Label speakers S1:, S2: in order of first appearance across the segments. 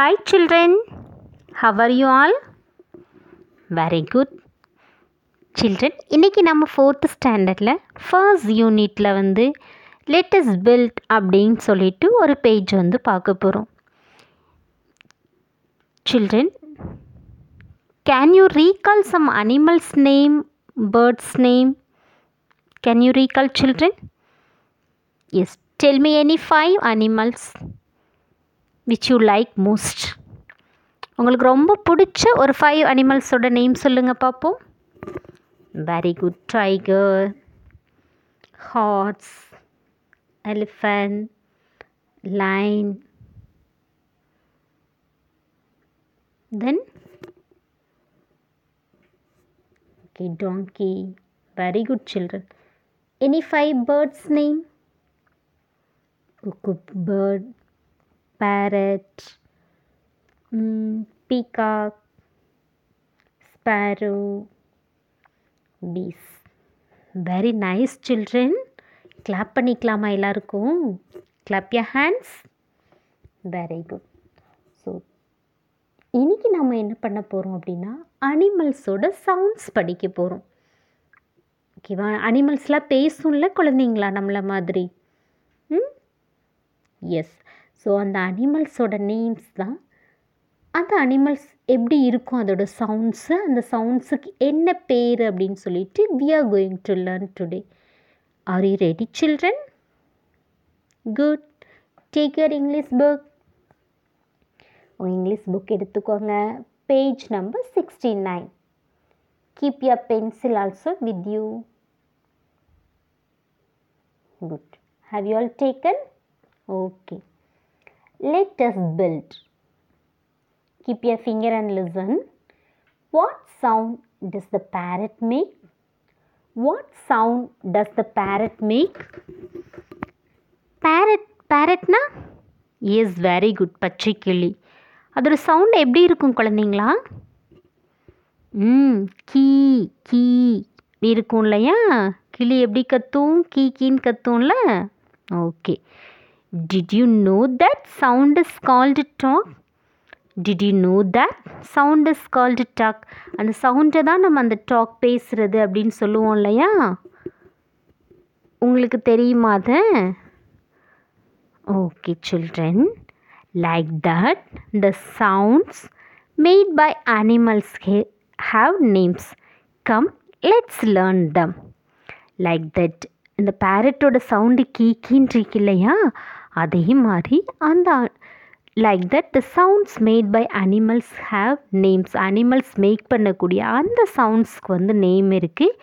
S1: Hi children, how are you all? Very good. Children இன்றைக்கி நம்ம fourth ஸ்டாண்டர்டில் first யூனிட்டில் வந்து லேட்டஸ்ட் பில்ட் அப்படின்னு சொல்லிட்டு ஒரு பேஜ் வந்து பார்க்க போகிறோம் children can you recall some animals name birds name can you recall children yes tell me any five animals which you like most உங்களுக்கு ரொம்ப பிடிச்ச ஒரு ஃபைவ் அனிமல்ஸோட நேம் சொல்லுங்கள் பார்ப்போம். Very good tiger horse elephant lion then okay donkey. Very good children. Any five birds name? Cuckoo bird parrot peacock sparrow bees very nice children clap பண்ணிக்கலாமா எல்லாருக்கும்? Clap ய ஹேண்ட்ஸ் வெரி குட் ஸோ இன்னைக்கு நம்ம என்ன பண்ண போகிறோம் அப்படின்னா அனிமல்ஸோட sounds படிக்க போகிறோம் ஓகேவா அனிமல்ஸ்லாம் பேசும்ல குழந்தைங்களா நம்மள மாதிரி? Hmm? ம் எஸ் ஸோ அந்த அனிமல்ஸோட நேம்ஸ் தான். அந்த அனிமல்ஸ் எப்படி இருக்கும்? அதோட சவுண்ட்ஸு அந்த சவுண்ட்ஸுக்கு என்ன பேர் அப்படின்னு சொல்லிட்டு we are going to learn today are you ready children good take your English book உங்கள் இங்கிலீஷ் புக் எடுத்துக்கோங்க. Page number sixty nine keep your pencil also with you good have you all taken okay let us build. Keep your finger and listen. What sound does the parrot make? What sound does the parrot make? Parrot, parrotனா yes very good பச்சை கிளி அதோட sound எப்படி இருக்கும் குழந்தைங்களா ம் key key இருக்கும் இல்லையா கிளி எப்படி கத்தும் கீ கீன்னு கத்தும்ல okay Did you know that sound is called talk? Did you know that sound is called talk அந்த சவுண்டை தான் நம்ம அந்த டாக் பேசுகிறது அப்படின்னு சொல்லுவோம் இல்லையா? உங்களுக்கு தெரியுமா அது? Okay children like that the sounds made by animals have names come let's learn them like that இந்த பேரட்டோட சவுண்டு கீ கீன்னு இருக்கு இல்லையா? அதே மாதிரி அந்த like that the sounds made by animals have names animals make பண்ணக்கூடிய அந்த சவுண்ட்ஸ்க்கு வந்து நேம் இருக்குது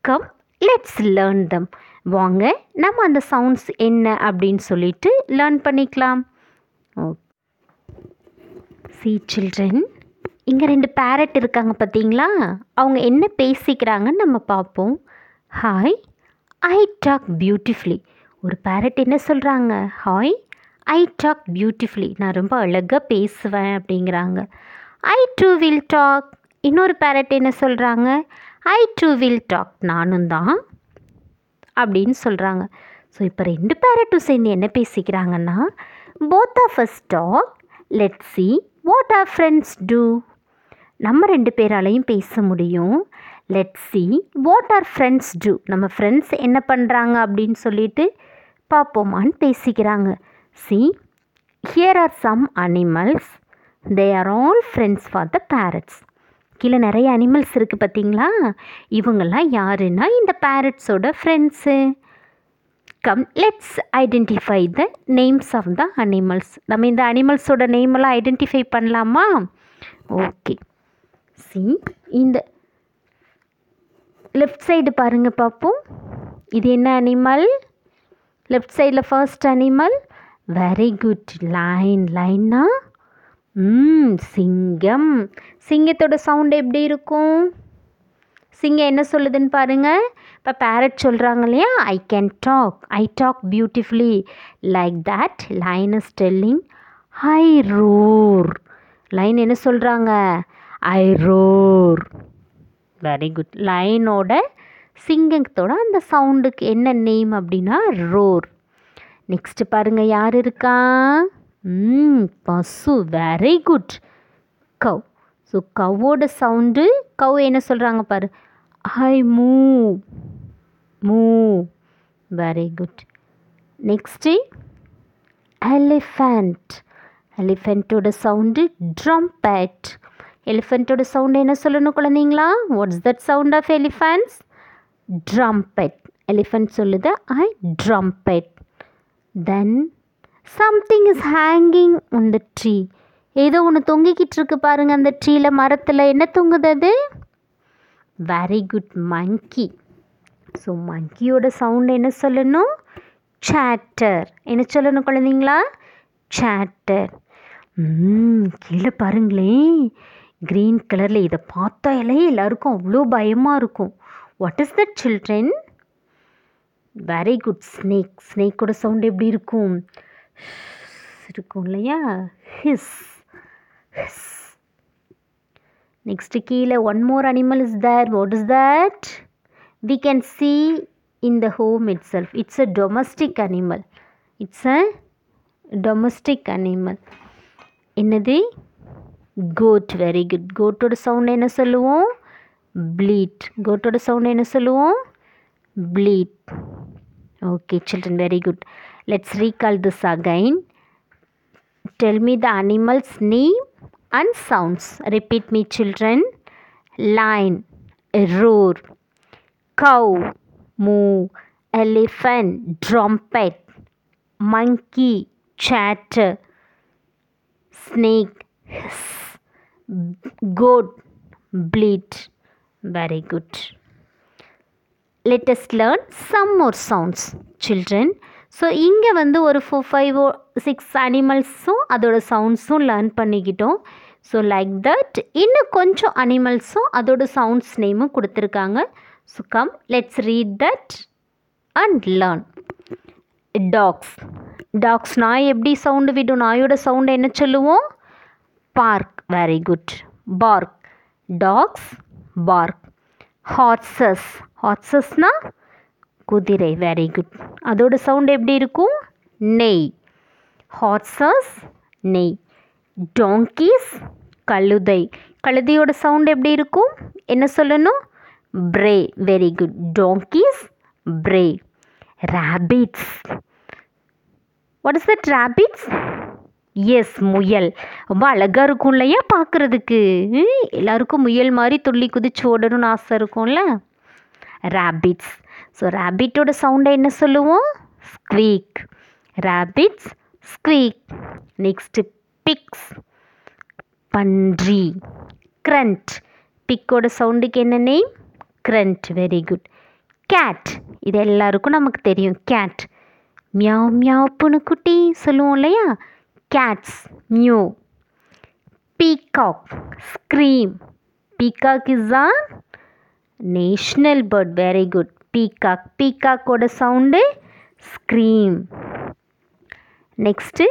S1: கம் லெட்ஸ் லேர்ன் தம் வாங்க நம்ம அந்த சவுண்ட்ஸ் என்ன அப்படின்னு சொல்லிட்டு லேர்ன் பண்ணிக்கலாம். ஓ சி சில்ட்ரன் இங்கே ரெண்டு பேரட் இருக்காங்க பார்த்தீங்களா? அவங்க என்ன பேசிக்கிறாங்கன்னு நம்ம பார்ப்போம். ஹாய் ஐ டாக் பியூட்டிஃபுல்லி ஒரு பேரட் என்ன சொல்கிறாங்க ஹாய் ஐ டாக் பியூட்டிஃபுல்லி நான் ரொம்ப அழகாக பேசுவேன் அப்படிங்கிறாங்க. ஐ டூ வில் டாக் இன்னொரு பேரட் என்ன சொல்கிறாங்க ஐ டூ வில் டாக் நானும் தான் அப்படின்னு சொல்கிறாங்க ஸோ இப்போ ரெண்டு பேரட்டும் சேர்ந்து என்ன பேசிக்கிறாங்கன்னா both of us talk let see what our friends do நம்ம ரெண்டு பேராலையும் பேச முடியும். Let see what our friends do நம்ம ஃப்ரெண்ட்ஸ் என்ன பண்ணுறாங்க அப்படின்னு சொல்லிட்டு பார்ப்போமான்னு பேசிக்கிறாங்க. See here are some animals they are all friends for the parrots கீழே நிறைய அனிமல்ஸ் இருக்குது பார்த்தீங்களா? இவங்கெல்லாம் யாருன்னா இந்த பேரட்ஸோட friends come let's identify the names of the animals நம்ம இந்த அனிமல்ஸோட நேமெல்லாம் ஐடென்டிஃபை பண்ணலாமா? ஓகே சி இந்த லெஃப்ட் சைடு பாருங்கள் பார்ப்போம். இது என்ன அனிமல் லெஃப்ட் சைடில் first animal very good lion லைன்னா ம் சிங்கம். சிங்கத்தோட சவுண்ட் எப்படி இருக்கும்? சிங்கம் என்ன சொல்லுதுன்னு பாருங்கள் இப்போ பேரட் சொல்கிறாங்க இல்லையா? I can talk I talk beautifully like that lion is telling I roar lion என்ன சொல்கிறாங்க ஐ ரோர் வெரி குட் லைனோட சிங்கத்தோட அந்த சவுண்டுக்கு என்ன நேம் அப்படின்னா ரோர். நெக்ஸ்ட்டு பாருங்கள் யார் இருக்கா? ம் பசு வெரி குட் கவ். ஸோ கவ்வோட சவுண்டு கவ் என்ன சொல்கிறாங்க பாரு? I moo moo very good next elephant எலிஃபண்ட்டோட sound trumpet எலிஃபெண்ட்டோட சவுண்டு என்ன சொல்லணும் குழந்தைங்களா? What's that sound of elephants trumpet elephant சொல்லுது I trumpet then something is hanging on the tree ஏதோ ஒன்று தொங்கிக்கிட்டு இருக்கு பாருங்க அந்த ட்ரீயில் மரத்தில். என்ன தொங்குது அது? வெரி குட் மங்கி ஸோ மங்கியோட சவுண்ட் என்ன சொல்லணும்? சேட்டர் என்ன சொல்லணும் குழந்தைங்களா? சேட்டர் கீழே பாருங்களேன். க்ரீன் கலரில் இதை பார்த்தாலே எல்லாருக்கும் அவ்வளோ பயமாக இருக்கும். What is that children very good snake ஸ்னேக்கோட sound எப்படி இருக்கும்? இருக்கும் இல்லையா? ஹிஸ் ஹிஸ் நெக்ஸ்ட் கீழே one more animal is there what is that can see in the home itself it's a domestic animal it's a domestic animal என்னது? Goat very good கோட்டோட sound என்ன சொல்லுவோம்? Pleat கோட்டோட sound என்ன சொல்லுவோம் bleat okay children very good let's recall this again tell me the animals name and sounds repeat me children lion roar cow moo elephant trumpet monkey chatter snake hiss goat bleat Very good. Let us learn some more sounds children. So இங்கே வந்து ஒரு four five six அனிமல்ஸும் அதோட சவுண்ட்ஸும் learn பண்ணிக்கிட்டோம். So like that இன்னும் கொஞ்சம் அனிமல்ஸும் அதோட சவுண்ட்ஸ் நேமும் கொடுத்துருக்காங்க. So come let's read that and learn dogs dogs நாய் எப்படி சவுண்டு விடும்? நாயோட சவுண்டு என்ன சொல்லுவோம்? Bark very good bark dogs bark horses ஹார்சஸ்னால் குதிரை. வெரி குட் அதோட சவுண்ட் எப்படி இருக்கும்? நெய். ஹார்சஸ் நெய். டோங்கிஸ் கழுதை. கழுதையோட சவுண்ட் எப்படி இருக்கும்? என்ன சொல்லணும்? Bray very good donkeys bray rabbits what is that rabbits is முயல். ரொம்ப அழகாக இருக்கும் இல்லையா பார்க்குறதுக்கு எல்லாருக்கும் முயல் மாதிரி துள்ளி குதிச்சு ஓடணும்னு ஆசை இருக்கும்ல? ரேபிட்ஸ் ஸோ ரேபிட்டோட சவுண்டை என்ன சொல்லுவோம்? Squeak rabbits squeak next pigs பன்றி க்ரண்ட் பிக்கோட சவுண்டுக்கு என்ன name grunt very good cat இது எல்லாருக்கும் நமக்கு தெரியும். கேட் மியாவ் மியாவ் புணுக்குட்டி சொல்லுவோம் இல்லையா? Cats mew peacock scream peacock is a national bird very good peacock பீகாக்கோட sound scream next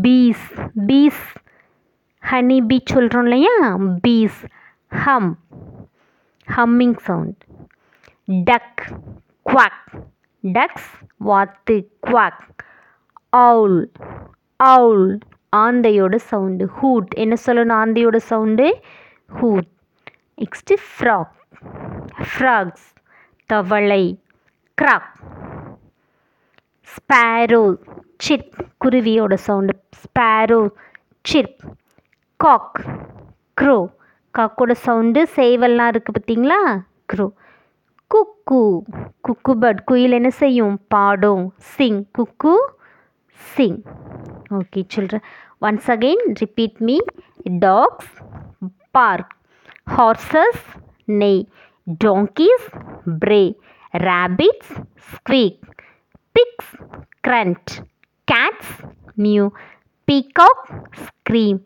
S1: bees bees honey bee சொல்கிறோம் இல்லையா? Bees hum humming sound duck quack ducks வாத்து குவாக் அவுல் அவுல் ஆந்தையோட sound. Hoot. என்ன சொல்லணும்? ஆந்தையோட sound? Hoot. Next frog. Frogs. தவளை. Croak sparrow. Chip குருவியோட sound. Sparrow. Chip cock. Crow. காக்கோட sound சேவல்லாம் இருக்குது பார்த்தீங்களா க்ரோ. குக்கு. குக்கு பர்ட் குயில் என்ன செய்யும்? பாடும். Sing. Cuckoo. sing. Okay, children. Once again, repeat me. Dogs bark, horses neigh, donkeys bray, rabbits squeak, pigs grunt, cats mew, peacock scream,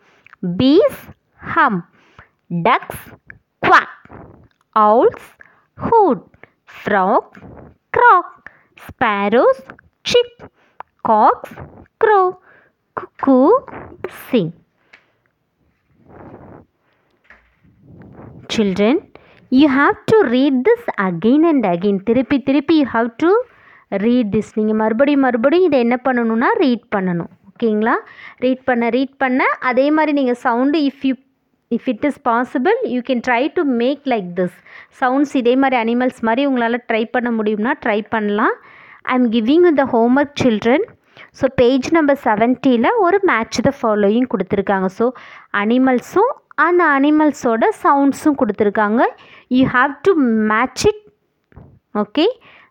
S1: bees hum, ducks quack, owls hoot, Frog croak, sparrows chip. Cocks crow cuckoo sing children you have to read this again and again திருப்பி திருப்பி you have to read this நீங்கள் மறுபடியும் மறுபடியும் இதை என்ன பண்ணணும்னா read பண்ணணும். ஓகேங்களா? ரீட் பண்ண ரீட் பண்ண. அதே மாதிரி நீங்கள் sound if you if it is possible you can try to make like this sounds இதே மாதிரி அனிமல்ஸ் மாதிரி உங்களால் ட்ரை பண்ண முடியும்னா ட்ரை பண்ணலாம். I giving the homework children so page number செவன்ட்டியில் ஒரு மேட்ச் த ஃபாலோயும் கொடுத்துருக்காங்க ஸோ அனிமல்ஸும் அந்த அனிமல்ஸோட சவுண்ட்ஸும் கொடுத்துருக்காங்க you have to match it okay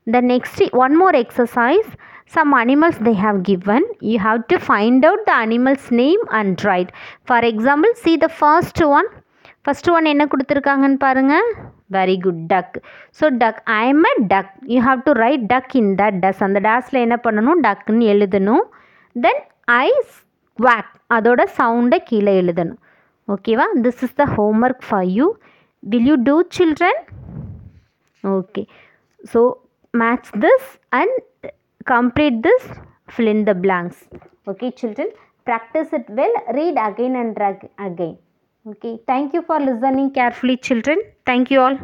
S1: the next one more exercise some animals they have given you have to find out the animals name and write for example see the first one first one என்ன கொடுத்துருக்காங்கன்னு பாருங்கள் very good duck so duck I am a duck you have to write duck in that dash அந்த டேஸில் என்ன பண்ணணும்? டக்குன்னு எழுதணும். தென் ஐ swag அதோட சவுண்டை கீழே எழுதணும். ஓகேவா this is the homework for you will you do children okay so match this and complete this. Fill in the blanks. Okay children? Practice it well. Read again and ag- again. Okay thank you for listening carefully children. Thank you all